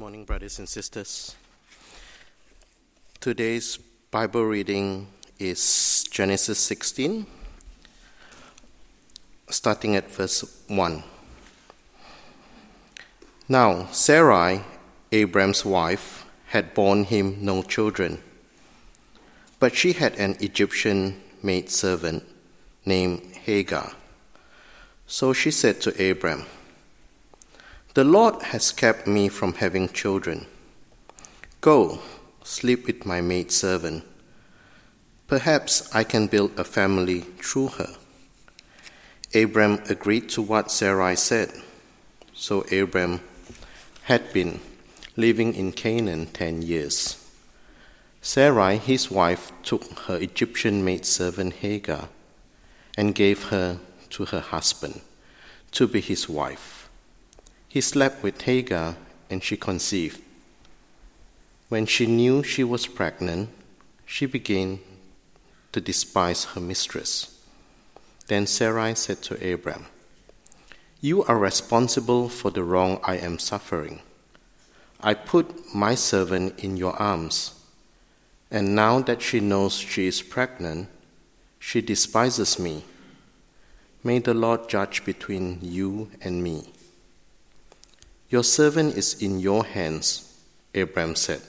Morning, brothers and sisters. Today's Bible reading is Genesis 16, starting at verse 1. Now, Sarai, Abram's wife, had borne him no children, but she had an Egyptian maidservant named Hagar. So she said to Abram, The Lord has kept me from having children. Go, sleep with my maidservant. Perhaps I can build a family through her. Abram agreed to what Sarai said. So Abram had been living in Canaan ten years. Sarai, his wife, took her Egyptian maidservant Hagar and gave her to her husband to be his wife. He slept with Hagar and she conceived. When she knew she was pregnant, she began to despise her mistress. Then Sarai said to Abram, You are responsible for the wrong I am suffering. I put my servant in your arms, and now that she knows she is pregnant, she despises me. May the Lord judge between you and me. Your servant is in your hands, Abram said.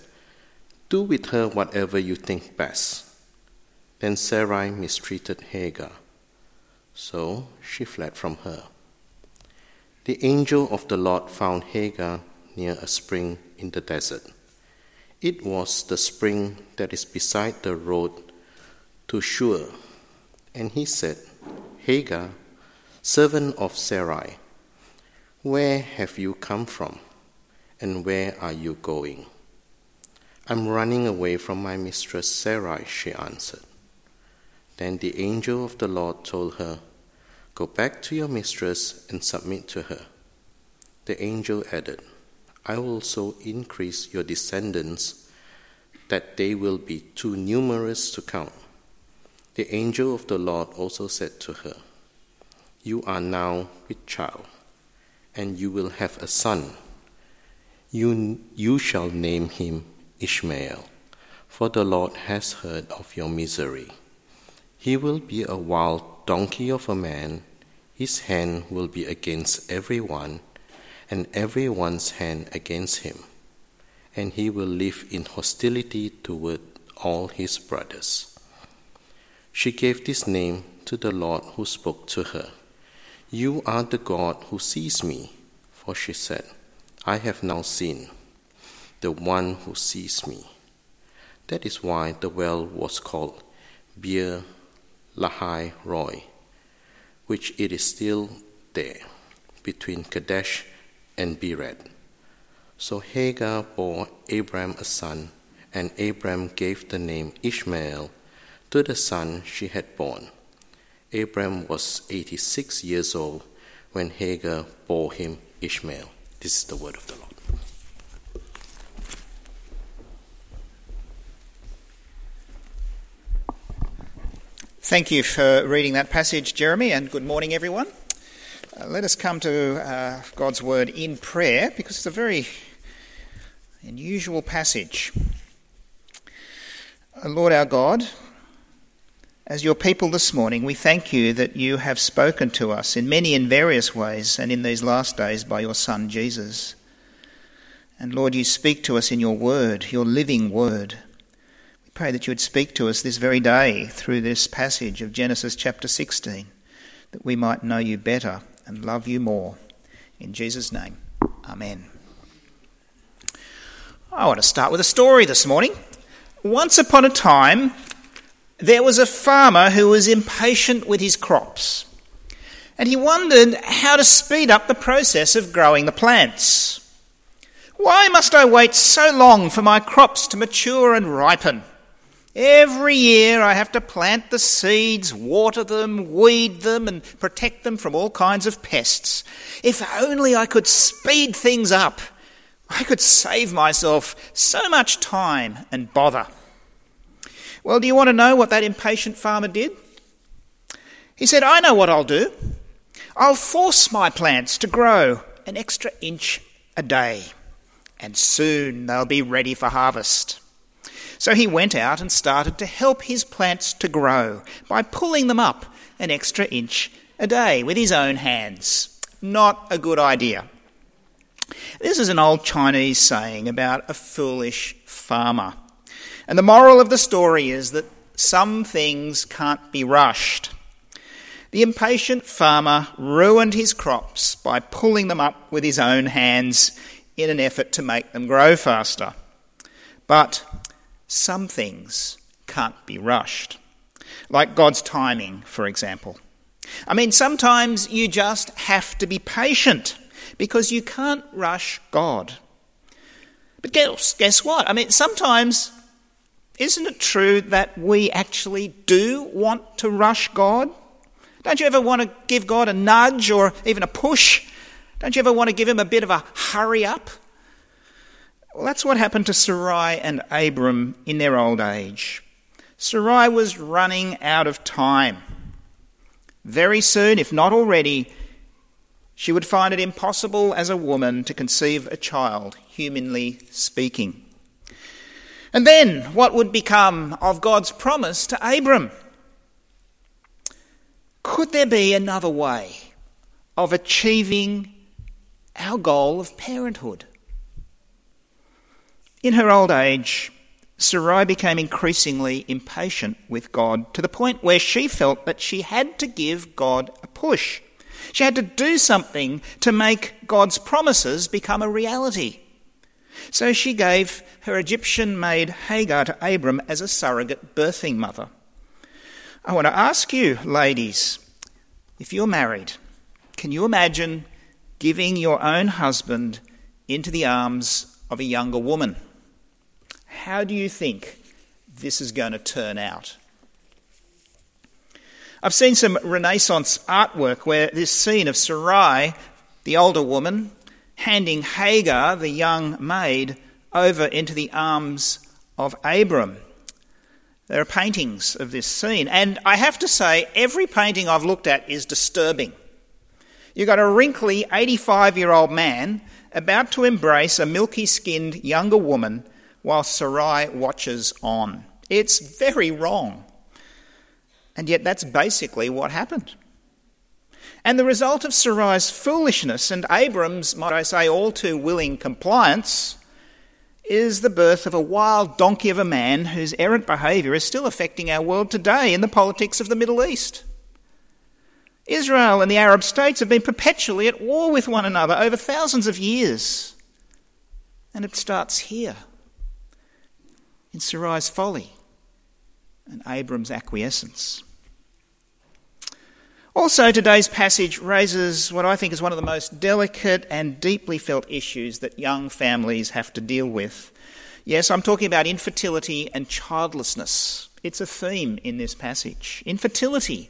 Do with her whatever you think best. Then Sarai mistreated Hagar, so she fled from her. The angel of the Lord found Hagar near a spring in the desert. It was the spring that is beside the road to Shur. And he said, Hagar, servant of Sarai, where have you come from, and where are you going? I'm running away from my mistress Sarai, she answered. Then the angel of the Lord told her, Go back to your mistress and submit to her. The angel added, I will also increase your descendants, that they will be too numerous to count. The angel of the Lord also said to her, You are now with child, and you will have a son. You, you shall name him Ishmael, for the Lord has heard of your misery. He will be a wild donkey of a man, his hand will be against everyone and everyone's hand against him, and he will live in hostility toward all his brothers. She gave this name to the Lord who spoke to her. You are the God who sees me, for she said, I have now seen the one who sees me. That is why the well was called Beer Lahai Roi, which it is still there between Kadesh and Bered. So Hagar bore Abram a son, and Abram gave the name Ishmael to the son she had born. Abram was 86 years old when Hagar bore him Ishmael. This is the word of the Lord. Thank you for reading that passage, Jeremy, and good morning, everyone. Uh, let us come to uh, God's Word in prayer because it's a very unusual passage. Uh, Lord our God, as your people this morning, we thank you that you have spoken to us in many and various ways and in these last days by your Son Jesus. And Lord, you speak to us in your Word, your living Word. We pray that you would speak to us this very day through this passage of Genesis chapter 16, that we might know you better and love you more. In Jesus' name, Amen. I want to start with a story this morning. Once upon a time, there was a farmer who was impatient with his crops, and he wondered how to speed up the process of growing the plants. Why must I wait so long for my crops to mature and ripen? Every year I have to plant the seeds, water them, weed them, and protect them from all kinds of pests. If only I could speed things up, I could save myself so much time and bother. Well, do you want to know what that impatient farmer did? He said, I know what I'll do. I'll force my plants to grow an extra inch a day. and soon they'll be ready for harvest. So he went out and started to help his plants to grow by pulling them up an extra inch a day with his own hands. Not a good idea. This is an old Chinese saying about a foolish farmer. And the moral of the story is that some things can't be rushed. The impatient farmer ruined his crops by pulling them up with his own hands in an effort to make them grow faster. But some things can't be rushed, like God's timing, for example. I mean, sometimes you just have to be patient because you can't rush God. But guess, guess what? I mean, sometimes, isn't it true that we actually do want to rush God? Don't you ever want to give God a nudge or even a push? Don't you ever want to give him a bit of a hurry up? Well, that's what happened to Sarai and Abram in their old age. Sarai was running out of time. Very soon, if not already, she would find it impossible as a woman to conceive a child, humanly speaking. And then, what would become of God's promise to Abram? Could there be another way of achieving our goal of parenthood? In her old age, Sarai became increasingly impatient with God to the point where she felt that she had to give God a push. She had to do something to make God's promises become a reality. So she gave her Egyptian maid Hagar to Abram as a surrogate birthing mother. I want to ask you, ladies, if you're married, can you imagine giving your own husband into the arms of a younger woman? How do you think this is going to turn out? I've seen some Renaissance artwork where this scene of Sarai, the older woman, handing Hagar, the young maid, over into the arms of Abram. There are paintings of this scene, and I have to say, every painting I've looked at is disturbing. You've got a wrinkly 85 year old man about to embrace a milky skinned younger woman while Sarai watches on. It's very wrong. And yet, that's basically what happened. And the result of Sarai's foolishness and Abram's, might I say, all too willing compliance is the birth of a wild donkey of a man whose errant behaviour is still affecting our world today in the politics of the Middle East. Israel and the Arab states have been perpetually at war with one another over thousands of years. And it starts here in Sarai's folly and Abram's acquiescence. Also, today's passage raises what I think is one of the most delicate and deeply felt issues that young families have to deal with. Yes, I'm talking about infertility and childlessness. It's a theme in this passage. Infertility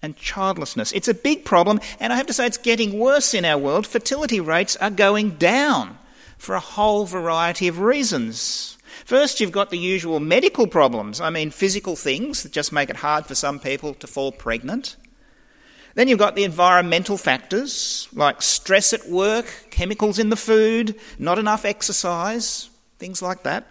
and childlessness. It's a big problem, and I have to say it's getting worse in our world. Fertility rates are going down for a whole variety of reasons. First, you've got the usual medical problems. I mean, physical things that just make it hard for some people to fall pregnant. Then you've got the environmental factors like stress at work, chemicals in the food, not enough exercise, things like that.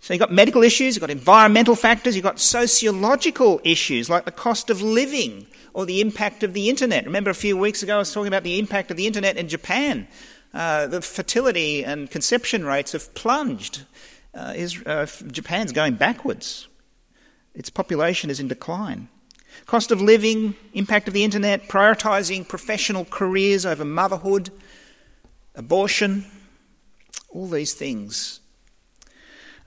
So you've got medical issues, you've got environmental factors, you've got sociological issues like the cost of living or the impact of the internet. Remember a few weeks ago I was talking about the impact of the internet in Japan uh, the fertility and conception rates have plunged. Uh, is, uh, Japan's going backwards. Its population is in decline. Cost of living, impact of the internet, prioritising professional careers over motherhood, abortion, all these things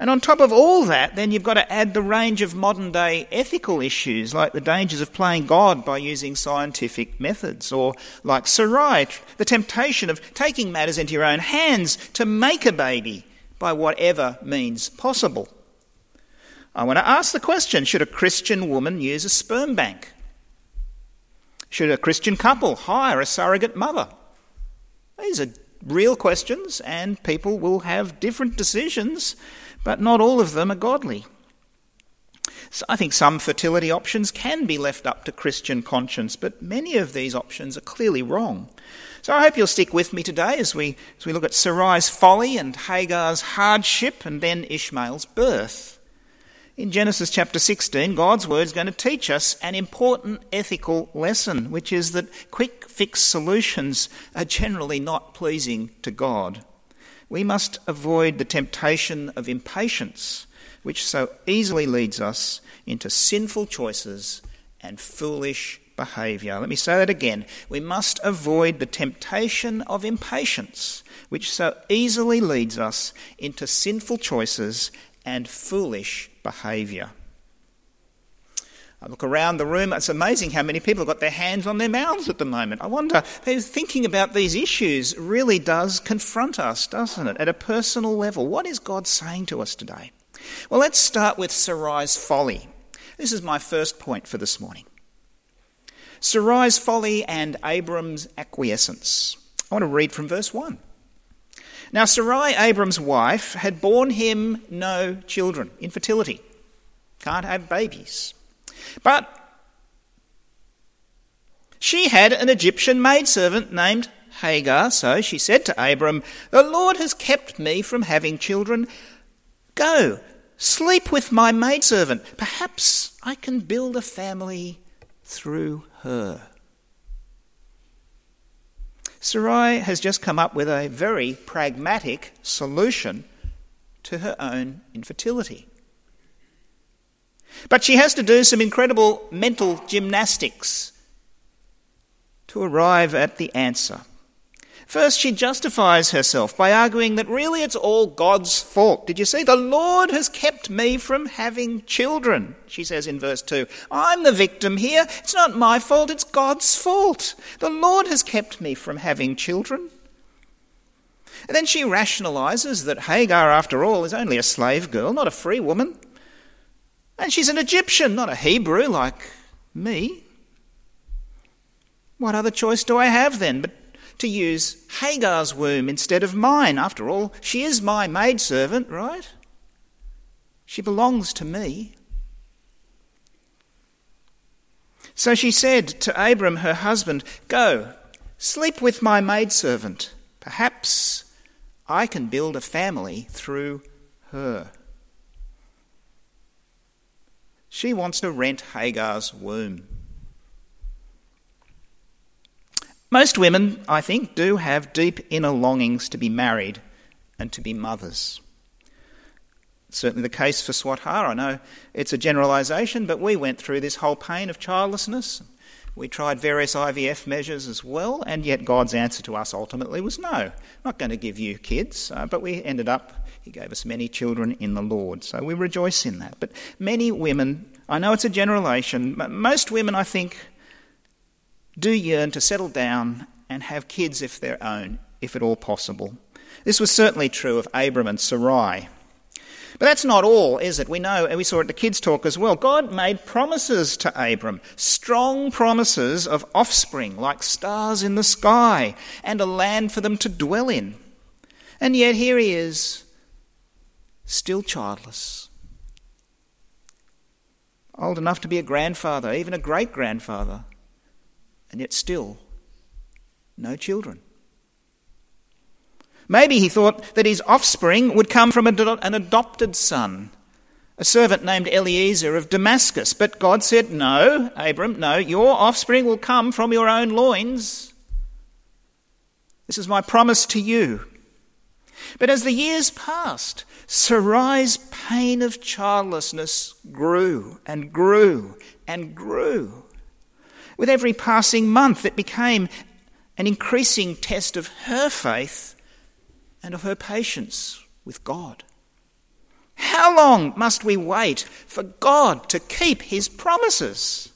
and on top of all that, then you've got to add the range of modern day ethical issues like the dangers of playing God by using scientific methods, or like Sarai, the temptation of taking matters into your own hands to make a baby by whatever means possible. I want to ask the question should a Christian woman use a sperm bank? Should a Christian couple hire a surrogate mother? These are real questions, and people will have different decisions but not all of them are godly. So I think some fertility options can be left up to Christian conscience, but many of these options are clearly wrong. So I hope you'll stick with me today as we, as we look at Sarai's folly and Hagar's hardship and then Ishmael's birth. In Genesis chapter 16, God's word is going to teach us an important ethical lesson, which is that quick fix solutions are generally not pleasing to God. We must avoid the temptation of impatience, which so easily leads us into sinful choices and foolish behaviour. Let me say that again. We must avoid the temptation of impatience, which so easily leads us into sinful choices and foolish behaviour. I look around the room, it's amazing how many people have got their hands on their mouths at the moment. I wonder, thinking about these issues really does confront us, doesn't it, at a personal level? What is God saying to us today? Well, let's start with Sarai's folly. This is my first point for this morning. Sarai's folly and Abram's acquiescence. I want to read from verse 1. Now, Sarai, Abram's wife, had borne him no children, infertility, can't have babies. But she had an Egyptian maidservant named Hagar, so she said to Abram, The Lord has kept me from having children. Go, sleep with my maidservant. Perhaps I can build a family through her. Sarai has just come up with a very pragmatic solution to her own infertility. But she has to do some incredible mental gymnastics to arrive at the answer. First, she justifies herself by arguing that really it's all God's fault. Did you see? The Lord has kept me from having children, she says in verse 2. I'm the victim here. It's not my fault, it's God's fault. The Lord has kept me from having children. And then she rationalizes that Hagar, after all, is only a slave girl, not a free woman. And she's an Egyptian, not a Hebrew like me. What other choice do I have then but to use Hagar's womb instead of mine. After all, she is my maidservant, right? She belongs to me. So she said to Abram, her husband, Go, sleep with my maidservant. Perhaps I can build a family through her. She wants to rent Hagar's womb. Most women, I think, do have deep inner longings to be married and to be mothers. Certainly the case for Swatara. I know it's a generalisation, but we went through this whole pain of childlessness. We tried various IVF measures as well, and yet God's answer to us ultimately was no, not going to give you kids. Uh, but we ended up, He gave us many children in the Lord. So we rejoice in that. But many women, I know it's a generalisation, but most women, I think, do yearn to settle down and have kids of their own, if at all possible. This was certainly true of Abram and Sarai. But that's not all, is it? We know, and we saw it at the kids' talk as well. God made promises to Abram, strong promises of offspring like stars in the sky and a land for them to dwell in. And yet here he is, still childless. Old enough to be a grandfather, even a great grandfather and yet still no children. Maybe he thought that his offspring would come from an adopted son, a servant named Eliezer of Damascus. But God said, No, Abram, no, your offspring will come from your own loins. This is my promise to you. But as the years passed, Sarai's pain of childlessness grew and grew and grew. With every passing month, it became an increasing test of her faith and of her patience with God. How long must we wait for God to keep his promises?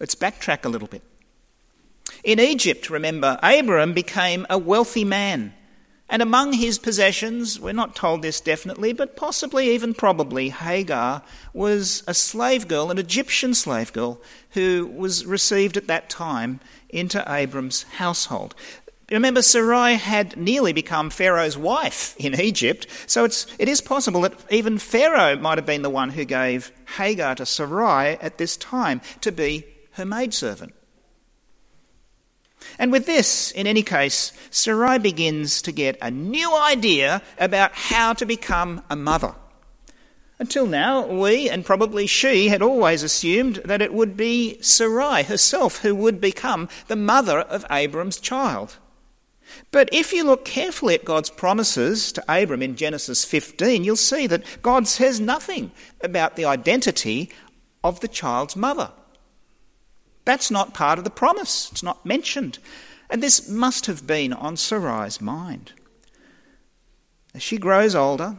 Let's backtrack a little bit. In Egypt, remember, Abram became a wealthy man and among his possessions, we're not told this definitely, but possibly even probably, Hagar was a slave girl, an Egyptian slave girl, who was received at that time into Abram's household. Remember, Sarai had nearly become Pharaoh's wife in Egypt, so it's, it is possible that even Pharaoh might have been the one who gave Hagar to Sarai at this time to be her maidservant. And with this, in any case, Sarai begins to get a new idea about how to become a mother. Until now, we, and probably she, had always assumed that it would be Sarai herself who would become the mother of Abram's child. But if you look carefully at God's promises to Abram in Genesis 15, you'll see that God says nothing about the identity of the child's mother. That's not part of the promise, it's not mentioned. And this must have been on Sarai's mind. As she grows older,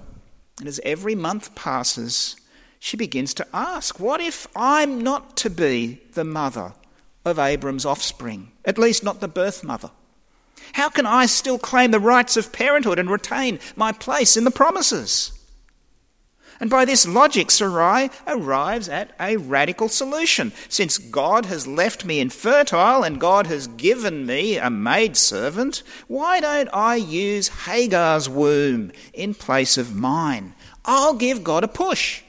and as every month passes, she begins to ask, What if I'm not to be the mother of Abram's offspring, at least not the birth mother? How can I still claim the rights of parenthood and retain my place in the promises? And by this logic, Sarai arrives at a radical solution. Since God has left me infertile and God has given me a maidservant, why don't I use Hagar's womb in place of mine? I'll give God a push.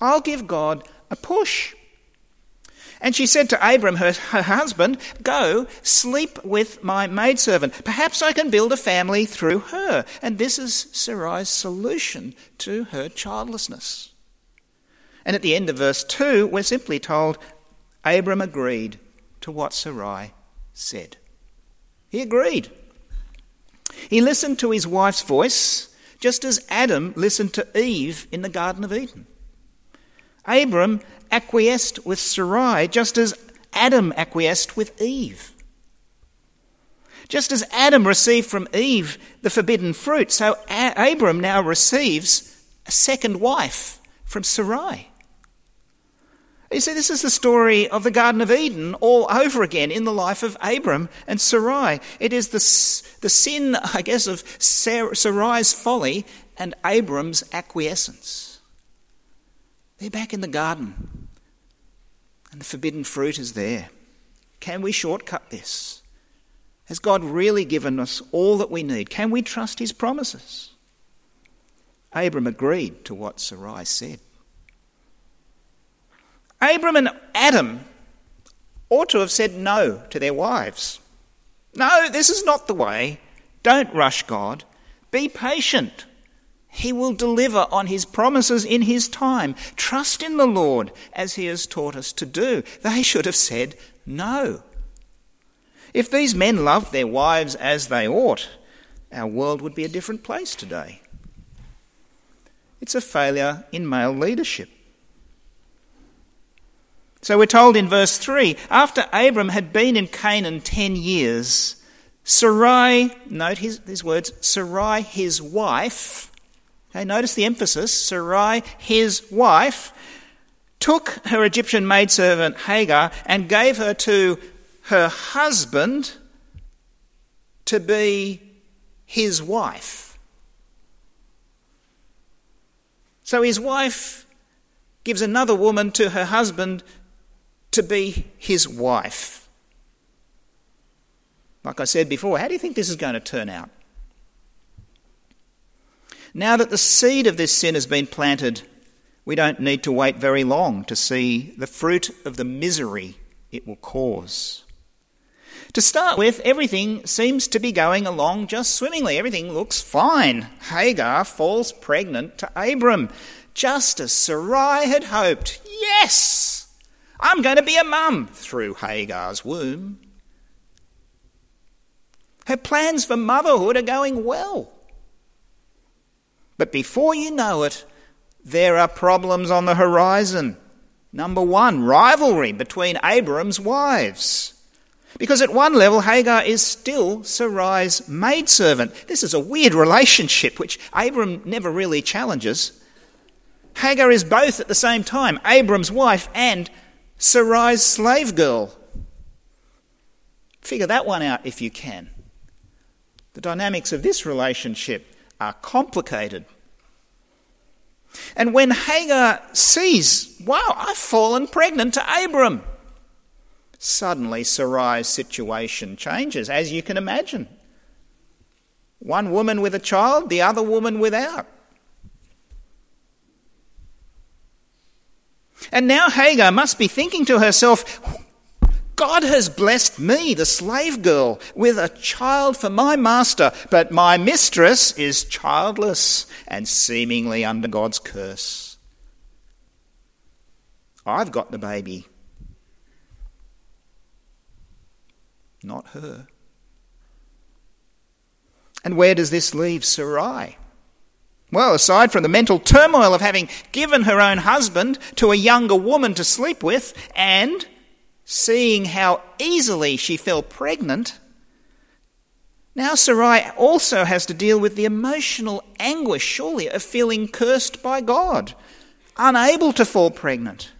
I'll give God a push. And she said to Abram, her, her husband, Go, sleep with my maidservant. Perhaps I can build a family through her. And this is Sarai's solution to her childlessness. And at the end of verse 2, we're simply told Abram agreed to what Sarai said. He agreed. He listened to his wife's voice, just as Adam listened to Eve in the Garden of Eden. Abram acquiesced with Sarai just as Adam acquiesced with Eve. Just as Adam received from Eve the forbidden fruit, so Abram now receives a second wife from Sarai. You see, this is the story of the Garden of Eden all over again in the life of Abram and Sarai. It is the, the sin, I guess, of Sarai's folly and Abram's acquiescence. They're back in the garden, and the forbidden fruit is there. Can we shortcut this? Has God really given us all that we need? Can we trust his promises? Abram agreed to what Sarai said. Abram and Adam ought to have said no to their wives. No, this is not the way. Don't rush God. Be patient. He will deliver on his promises in his time. Trust in the Lord as he has taught us to do. They should have said no. If these men loved their wives as they ought, our world would be a different place today. It's a failure in male leadership. So we're told in verse 3 after Abram had been in Canaan 10 years, Sarai, note his, his words, Sarai, his wife, Okay, notice the emphasis. Sarai, his wife, took her Egyptian maidservant Hagar and gave her to her husband to be his wife. So his wife gives another woman to her husband to be his wife. Like I said before, how do you think this is going to turn out? Now that the seed of this sin has been planted, we don't need to wait very long to see the fruit of the misery it will cause. To start with, everything seems to be going along just swimmingly. Everything looks fine. Hagar falls pregnant to Abram, just as Sarai had hoped. Yes! I'm going to be a mum through Hagar's womb. Her plans for motherhood are going well. But before you know it, there are problems on the horizon. Number one, rivalry between Abram's wives. Because at one level, Hagar is still Sarai's maidservant. This is a weird relationship which Abram never really challenges. Hagar is both at the same time Abram's wife and Sarai's slave girl. Figure that one out if you can. The dynamics of this relationship are complicated. And when Hagar sees, wow, I've fallen pregnant to Abram, Suddenly, Sarai's situation changes, as you can imagine. One woman with a child, the other woman without. And now Hagar must be thinking to herself, God has blessed me, the slave girl, with a child for my master, but my mistress is childless and seemingly under God's curse. I've got the baby, not her. And where does this leave Sarai? Well, aside from the mental turmoil of having given her own husband to a younger woman to sleep with and seeing how easily she fell pregnant, now Sarai also has to deal with the emotional anguish, surely, of feeling cursed by God, unable to fall pregnant.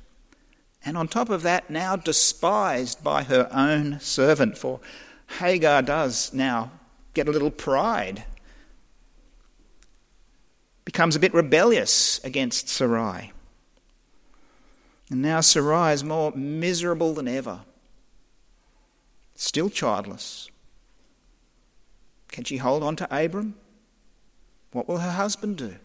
And on top of that, now despised by her own servant, for Hagar does now get a little pride, becomes a bit rebellious against Sarai. And now Sarai is more miserable than ever. Still childless. Can she hold on to Abram? What will her husband do?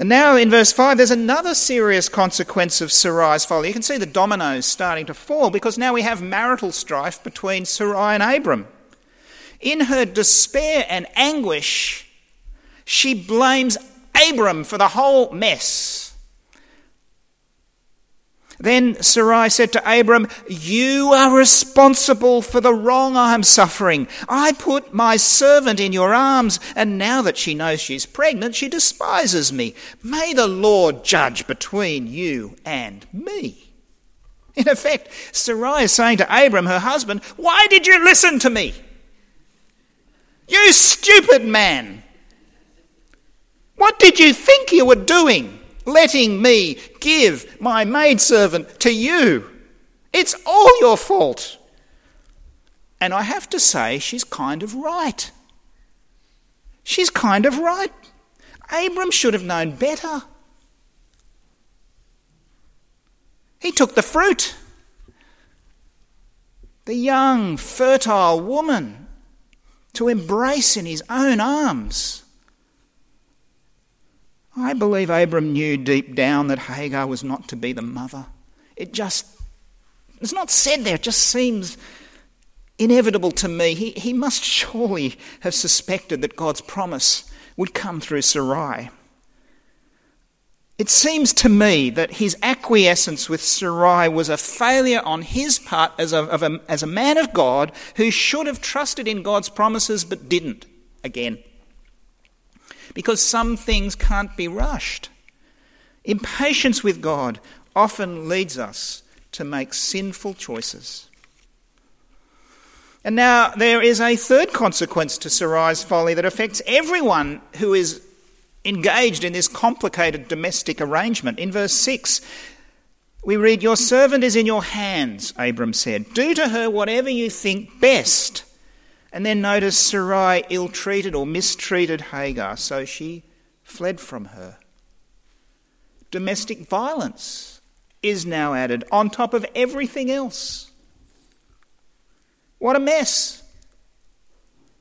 And now in verse 5, there's another serious consequence of Sarai's folly. You can see the dominoes starting to fall because now we have marital strife between Sarai and Abram. In her despair and anguish, she blames Abram for the whole mess. Then Sarai said to Abram, You are responsible for the wrong I am suffering. I put my servant in your arms, and now that she knows she's pregnant, she despises me. May the Lord judge between you and me. In effect, Sarai is saying to Abram, her husband, Why did you listen to me? You stupid man! What did you think you were doing? letting me give my maidservant to you. It's all your fault. And I have to say, she's kind of right. She's kind of right. Abram should have known better. He took the fruit. The young, fertile woman to embrace in his own arms. I believe Abram knew deep down that Hagar was not to be the mother. It just, it's not said there, it just seems inevitable to me. He, he must surely have suspected that God's promise would come through Sarai. It seems to me that his acquiescence with Sarai was a failure on his part as a, a, as a man of God who should have trusted in God's promises but didn't again because some things can't be rushed. Impatience with God often leads us to make sinful choices. And now there is a third consequence to Sarai's folly that affects everyone who is engaged in this complicated domestic arrangement. In verse 6, we read, Your servant is in your hands, Abram said. Do to her whatever you think best. And then notice Sarai ill treated or mistreated Hagar, so she fled from her. Domestic violence is now added on top of everything else. What a mess.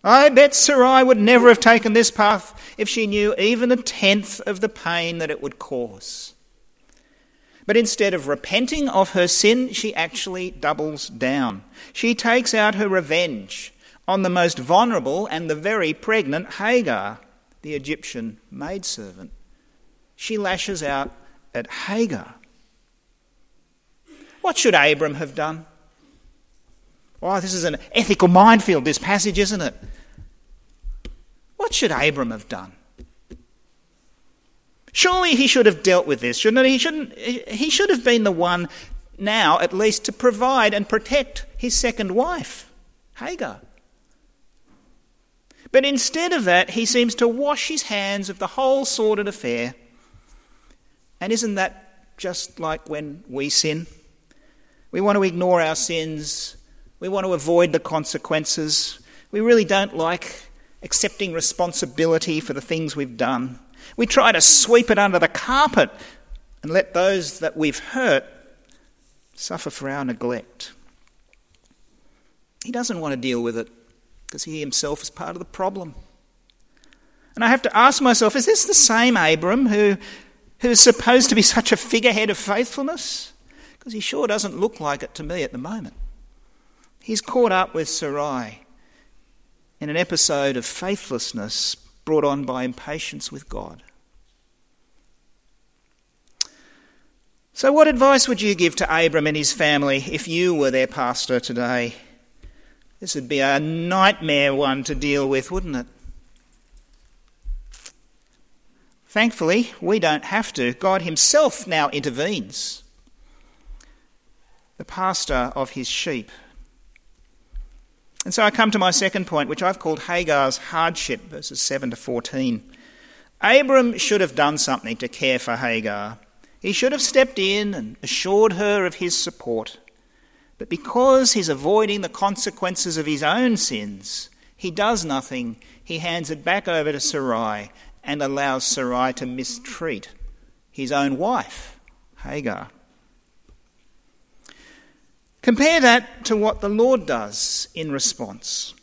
I bet Sarai would never have taken this path if she knew even a tenth of the pain that it would cause. But instead of repenting of her sin, she actually doubles down. She takes out her revenge on the most vulnerable and the very pregnant Hagar, the Egyptian maidservant. She lashes out at Hagar. What should Abram have done? Oh, this is an ethical minefield, this passage, isn't it? What should Abram have done? Surely he should have dealt with this, shouldn't he? He, shouldn't, he should have been the one now, at least, to provide and protect his second wife, Hagar. But instead of that, he seems to wash his hands of the whole sordid affair. And isn't that just like when we sin? We want to ignore our sins, we want to avoid the consequences. We really don't like accepting responsibility for the things we've done. We try to sweep it under the carpet and let those that we've hurt suffer for our neglect. He doesn't want to deal with it because he himself is part of the problem. And I have to ask myself is this the same Abram who, who is supposed to be such a figurehead of faithfulness? Because he sure doesn't look like it to me at the moment. He's caught up with Sarai in an episode of faithlessness brought on by impatience with God. So, what advice would you give to Abram and his family if you were their pastor today? This would be a nightmare one to deal with, wouldn't it? Thankfully, we don't have to. God Himself now intervenes, the pastor of His sheep. And so I come to my second point, which I've called Hagar's hardship, verses 7 to 14. Abram should have done something to care for Hagar. He should have stepped in and assured her of his support. But because he's avoiding the consequences of his own sins, he does nothing. He hands it back over to Sarai and allows Sarai to mistreat his own wife, Hagar. Compare that to what the Lord does in response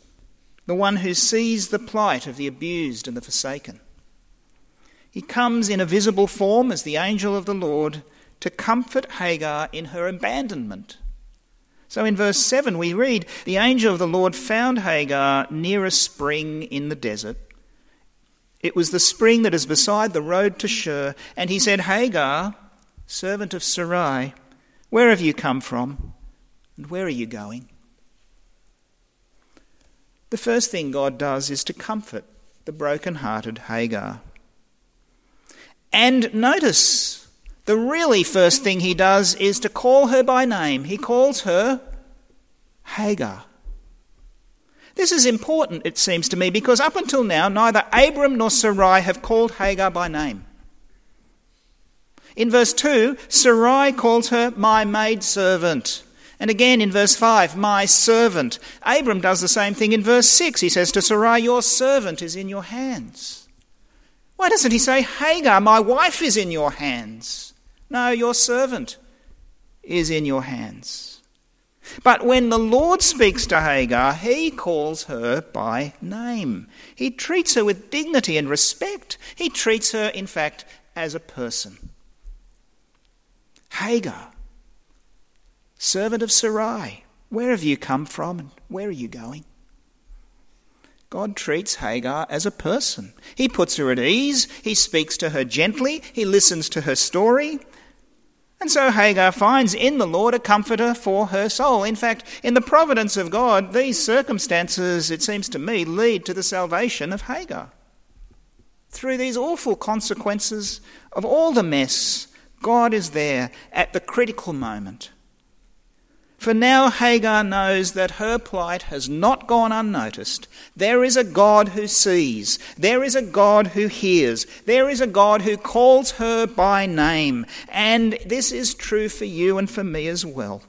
the one who sees the plight of the abused and the forsaken. He comes in a visible form as the angel of the Lord to comfort Hagar in her abandonment. So in verse 7 we read The angel of the Lord found Hagar near a spring in the desert. It was the spring that is beside the road to Shur, and he said, Hagar, servant of Sarai, where have you come from, and where are you going? The first thing God does is to comfort the broken-hearted Hagar. And notice, the really first thing he does is to call her by name. He calls her Hagar. This is important, it seems to me, because up until now, neither Abram nor Sarai have called Hagar by name. In verse 2, Sarai calls her my maidservant. And again in verse 5, my servant. Abram does the same thing in verse 6. He says to Sarai, Your servant is in your hands. Why doesn't he say, Hagar, my wife is in your hands? No, your servant is in your hands. But when the Lord speaks to Hagar, he calls her by name. He treats her with dignity and respect. He treats her, in fact, as a person. Hagar, servant of Sarai, where have you come from and where are you going? God treats Hagar as a person. He puts her at ease, he speaks to her gently, he listens to her story. And so Hagar finds in the Lord a comforter for her soul. In fact, in the providence of God, these circumstances, it seems to me, lead to the salvation of Hagar. Through these awful consequences of all the mess, God is there at the critical moment for now Hagar knows that her plight has not gone unnoticed. There is a God who sees. There is a God who hears. There is a God who calls her by name. And this is true for you and for me as well.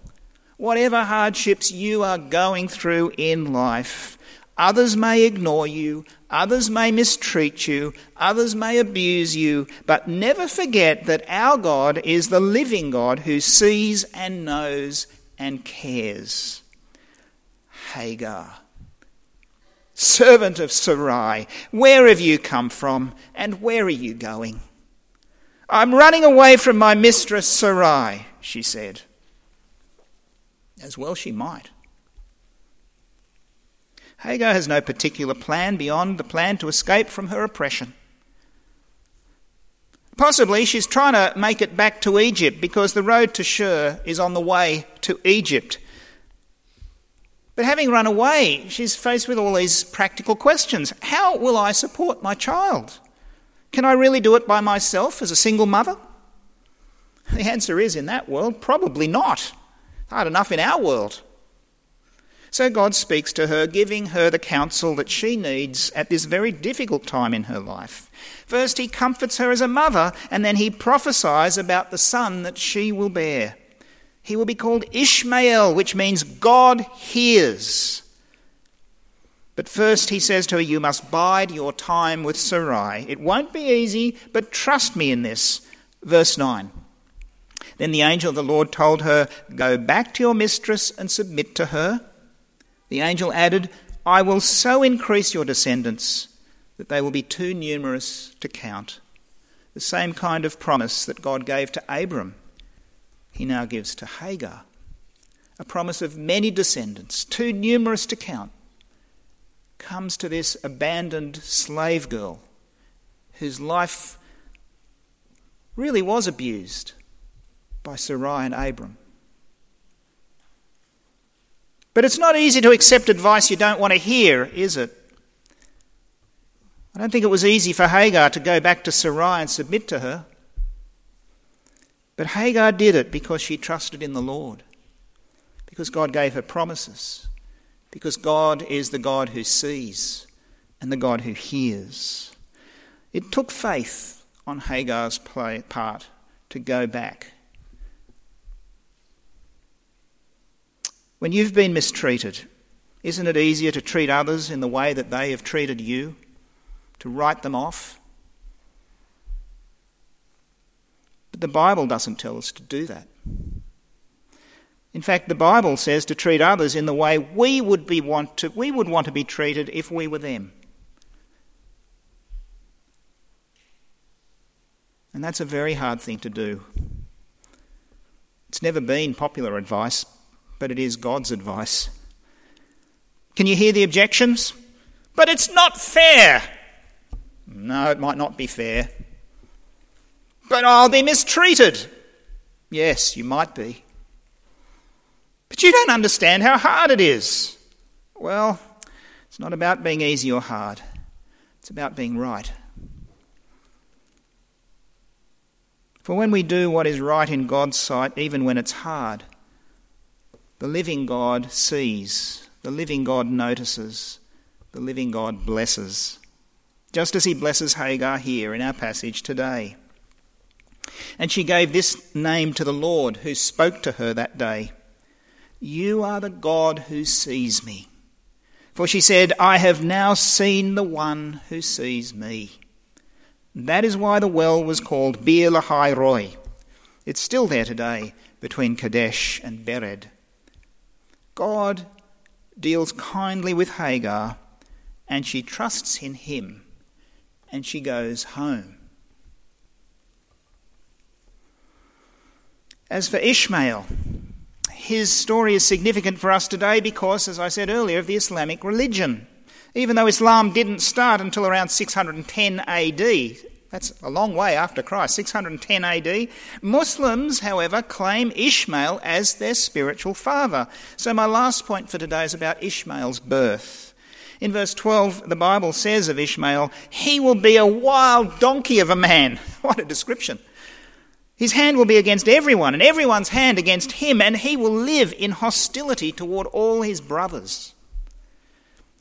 Whatever hardships you are going through in life, others may ignore you, others may mistreat you, others may abuse you, but never forget that our God is the living God who sees and knows and cares. Hagar, servant of Sarai, where have you come from and where are you going? I'm running away from my mistress Sarai, she said. As well she might. Hagar has no particular plan beyond the plan to escape from her oppression. Possibly she's trying to make it back to Egypt because the road to Shur is on the way to Egypt. But having run away, she's faced with all these practical questions. How will I support my child? Can I really do it by myself as a single mother? The answer is in that world, probably not. Hard enough in our world. So God speaks to her, giving her the counsel that she needs at this very difficult time in her life. First, he comforts her as a mother, and then he prophesies about the son that she will bear. He will be called Ishmael, which means God hears. But first, he says to her, You must bide your time with Sarai. It won't be easy, but trust me in this. Verse 9. Then the angel of the Lord told her, Go back to your mistress and submit to her. The angel added, I will so increase your descendants that they will be too numerous to count. The same kind of promise that God gave to Abram, he now gives to Hagar. A promise of many descendants, too numerous to count, comes to this abandoned slave girl whose life really was abused by Sarai and Abram. But it's not easy to accept advice you don't want to hear, is it? I don't think it was easy for Hagar to go back to Sarai and submit to her. But Hagar did it because she trusted in the Lord, because God gave her promises, because God is the God who sees and the God who hears. It took faith on Hagar's part to go back. When you've been mistreated, isn't it easier to treat others in the way that they have treated you? To write them off? But the Bible doesn't tell us to do that. In fact, the Bible says to treat others in the way we would, be want to, we would want to be treated if we were them. And that's a very hard thing to do. It's never been popular advice, but it is God's advice. Can you hear the objections? But it's not fair. No, it might not be fair. But I'll be mistreated. Yes, you might be. But you don't understand how hard it is. Well, it's not about being easy or hard, it's about being right. For when we do what is right in God's sight, even when it's hard, the living God sees, the living God notices, the living God blesses, just as he blesses Hagar here in our passage today. And she gave this name to the Lord who spoke to her that day You are the God who sees me. For she said, I have now seen the one who sees me. That is why the well was called Beer Lahai Roi. It's still there today between Kadesh and Bered. God deals kindly with Hagar, and she trusts in him, and she goes home. As for Ishmael, his story is significant for us today because, as I said earlier, of the Islamic religion. Even though Islam didn't start until around 610 AD, that's a long way after Christ, 610 AD. Muslims, however, claim Ishmael as their spiritual father. So, my last point for today is about Ishmael's birth. In verse 12, the Bible says of Ishmael, He will be a wild donkey of a man. What a description. His hand will be against everyone, and everyone's hand against him, and he will live in hostility toward all his brothers.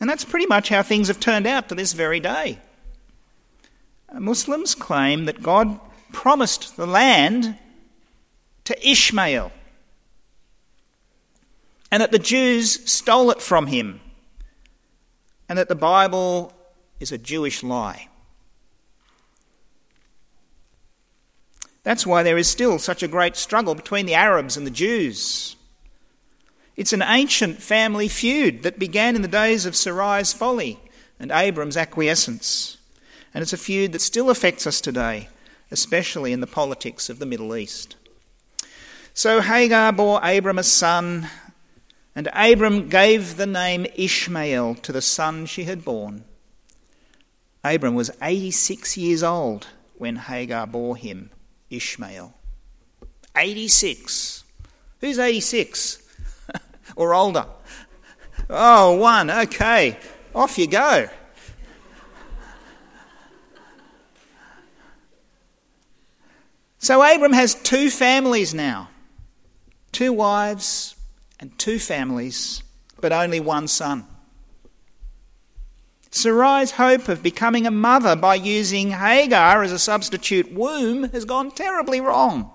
And that's pretty much how things have turned out to this very day. Muslims claim that God promised the land to Ishmael, and that the Jews stole it from him, and that the Bible is a Jewish lie. That's why there is still such a great struggle between the Arabs and the Jews. It's an ancient family feud that began in the days of Sarai's folly and Abram's acquiescence. And it's a feud that still affects us today, especially in the politics of the Middle East. So Hagar bore Abram a son, and Abram gave the name Ishmael to the son she had born. Abram was 86 years old when Hagar bore him Ishmael. 86. Who's 86? or older? Oh, one. Okay. Off you go. So Abram has two families now two wives and two families, but only one son. Sarai's hope of becoming a mother by using Hagar as a substitute womb has gone terribly wrong.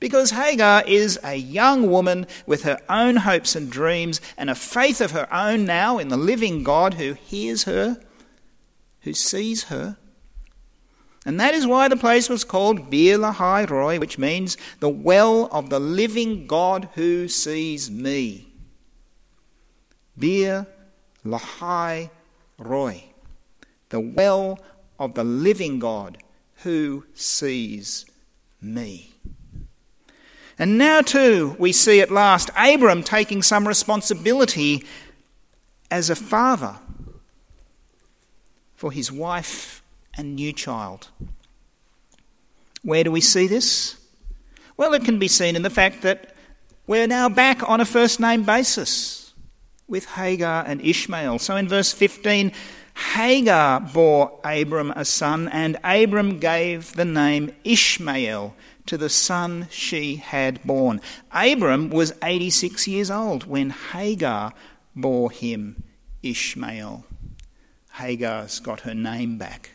Because Hagar is a young woman with her own hopes and dreams and a faith of her own now in the living God who hears her, who sees her. And that is why the place was called Beer Lahai Roi, which means the well of the living God who sees me. Beer Lahai Roi, the well of the living God who sees me. And now, too, we see at last Abram taking some responsibility as a father for his wife and new child. Where do we see this? Well, it can be seen in the fact that we're now back on a first name basis with Hagar and Ishmael. So in verse 15, Hagar bore Abram a son, and Abram gave the name Ishmael to the son she had born. Abram was 86 years old when Hagar bore him Ishmael. Hagar's got her name back.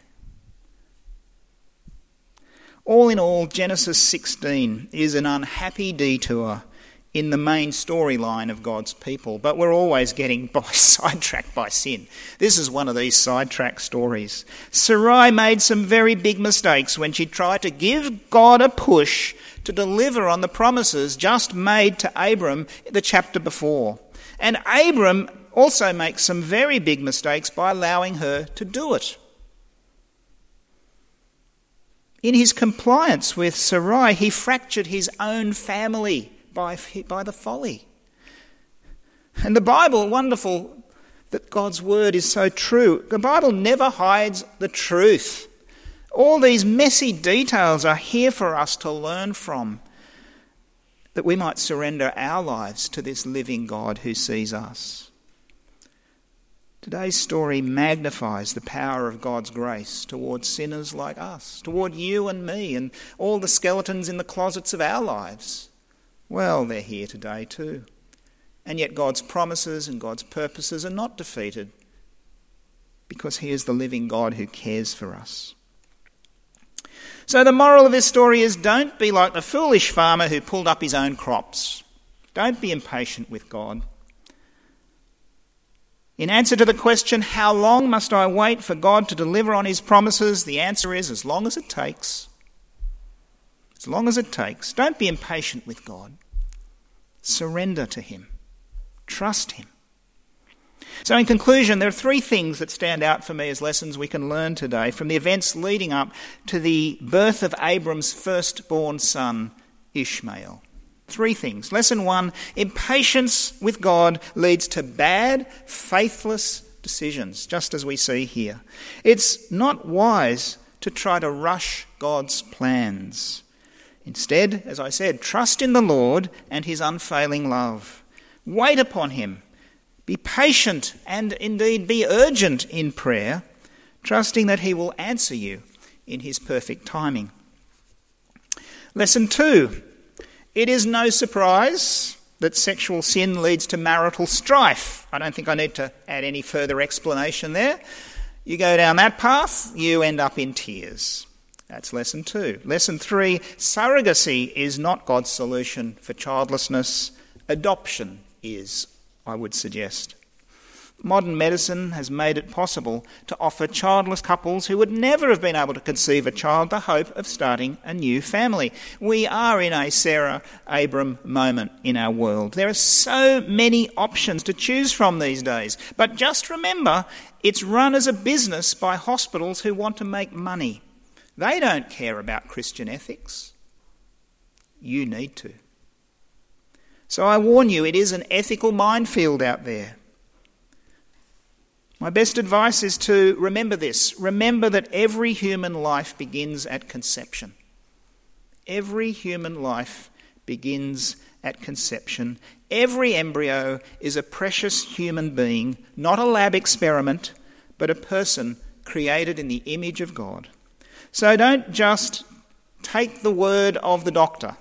All in all, Genesis 16 is an unhappy detour in the main storyline of God's people, but we're always getting sidetracked by sin. This is one of these sidetrack stories. Sarai made some very big mistakes when she tried to give God a push to deliver on the promises just made to Abram the chapter before. And Abram also makes some very big mistakes by allowing her to do it. In his compliance with Sarai, he fractured his own family by, by the folly. And the Bible, wonderful that God's word is so true. The Bible never hides the truth. All these messy details are here for us to learn from, that we might surrender our lives to this living God who sees us. Today's story magnifies the power of God's grace towards sinners like us, toward you and me, and all the skeletons in the closets of our lives. Well, they're here today too. And yet God's promises and God's purposes are not defeated because He is the living God who cares for us. So, the moral of this story is don't be like the foolish farmer who pulled up his own crops. Don't be impatient with God. In answer to the question, how long must I wait for God to deliver on His promises? The answer is as long as it takes. As long as it takes. Don't be impatient with God. Surrender to Him. Trust Him. So, in conclusion, there are three things that stand out for me as lessons we can learn today from the events leading up to the birth of Abram's firstborn son, Ishmael. Three things. Lesson one impatience with God leads to bad, faithless decisions, just as we see here. It's not wise to try to rush God's plans. Instead, as I said, trust in the Lord and his unfailing love. Wait upon him. Be patient and indeed be urgent in prayer, trusting that he will answer you in his perfect timing. Lesson two it is no surprise that sexual sin leads to marital strife. I don't think I need to add any further explanation there. You go down that path, you end up in tears. That's lesson two. Lesson three surrogacy is not God's solution for childlessness, adoption is, I would suggest. Modern medicine has made it possible to offer childless couples who would never have been able to conceive a child the hope of starting a new family. We are in a Sarah Abram moment in our world. There are so many options to choose from these days. But just remember, it's run as a business by hospitals who want to make money. They don't care about Christian ethics. You need to. So I warn you, it is an ethical minefield out there. My best advice is to remember this. Remember that every human life begins at conception. Every human life begins at conception. Every embryo is a precious human being, not a lab experiment, but a person created in the image of God. So don't just take the word of the doctor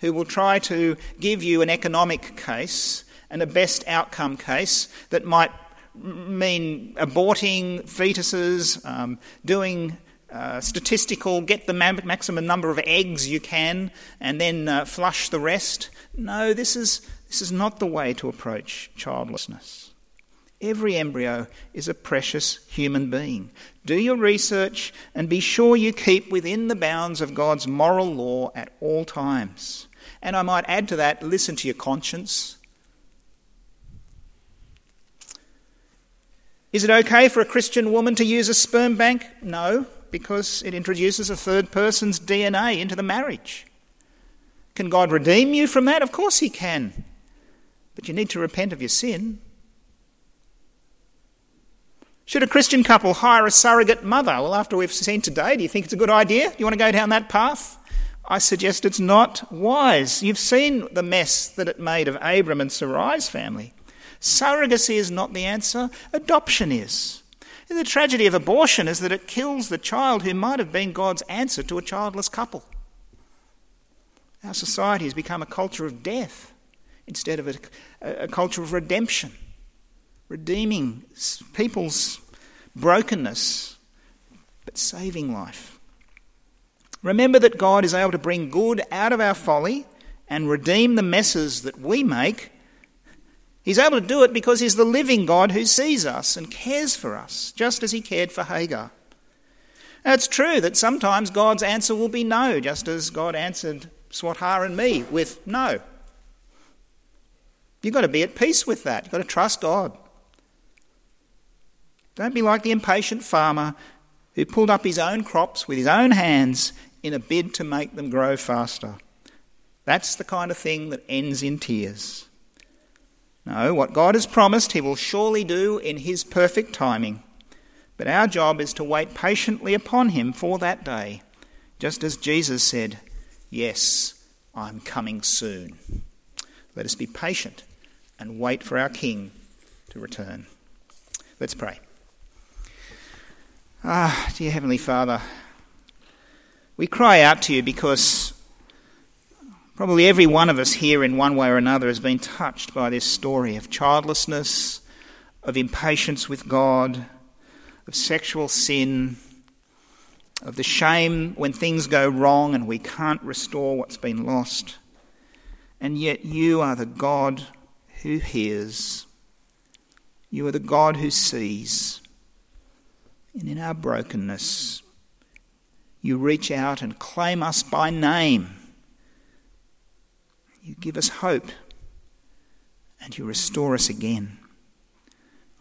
who will try to give you an economic case and a best outcome case that might mean aborting fetuses, um, doing uh, statistical, get the maximum number of eggs you can, and then uh, flush the rest. No, this is, this is not the way to approach childlessness. every embryo is a precious human being. Do your research and be sure you keep within the bounds of God's moral law at all times. And I might add to that listen to your conscience. Is it okay for a Christian woman to use a sperm bank? No, because it introduces a third person's DNA into the marriage. Can God redeem you from that? Of course He can. But you need to repent of your sin. Should a Christian couple hire a surrogate mother? Well, after we've seen today, do you think it's a good idea? Do you want to go down that path? I suggest it's not wise. You've seen the mess that it made of Abram and Sarai's family. Surrogacy is not the answer, adoption is. And the tragedy of abortion is that it kills the child who might have been God's answer to a childless couple. Our society has become a culture of death instead of a, a culture of redemption, redeeming people's brokenness, but saving life. Remember that God is able to bring good out of our folly and redeem the messes that we make He's able to do it because He's the living God who sees us and cares for us, just as He cared for Hagar. Now, it's true that sometimes God's answer will be no, just as God answered Swathar and me with no. You've got to be at peace with that. You've got to trust God. Don't be like the impatient farmer who pulled up his own crops with his own hands in a bid to make them grow faster. That's the kind of thing that ends in tears. No, what God has promised, He will surely do in His perfect timing. But our job is to wait patiently upon Him for that day, just as Jesus said, Yes, I'm coming soon. Let us be patient and wait for our King to return. Let's pray. Ah, dear Heavenly Father, we cry out to you because Probably every one of us here, in one way or another, has been touched by this story of childlessness, of impatience with God, of sexual sin, of the shame when things go wrong and we can't restore what's been lost. And yet, you are the God who hears, you are the God who sees. And in our brokenness, you reach out and claim us by name you give us hope and you restore us again.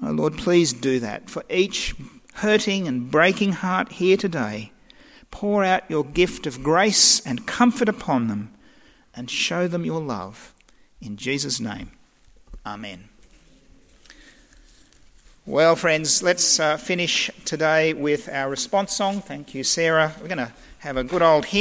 Oh Lord, please do that for each hurting and breaking heart here today. Pour out your gift of grace and comfort upon them and show them your love. In Jesus' name, Amen. Well, friends, let's uh, finish today with our response song. Thank you, Sarah. We're going to have a good old hymn.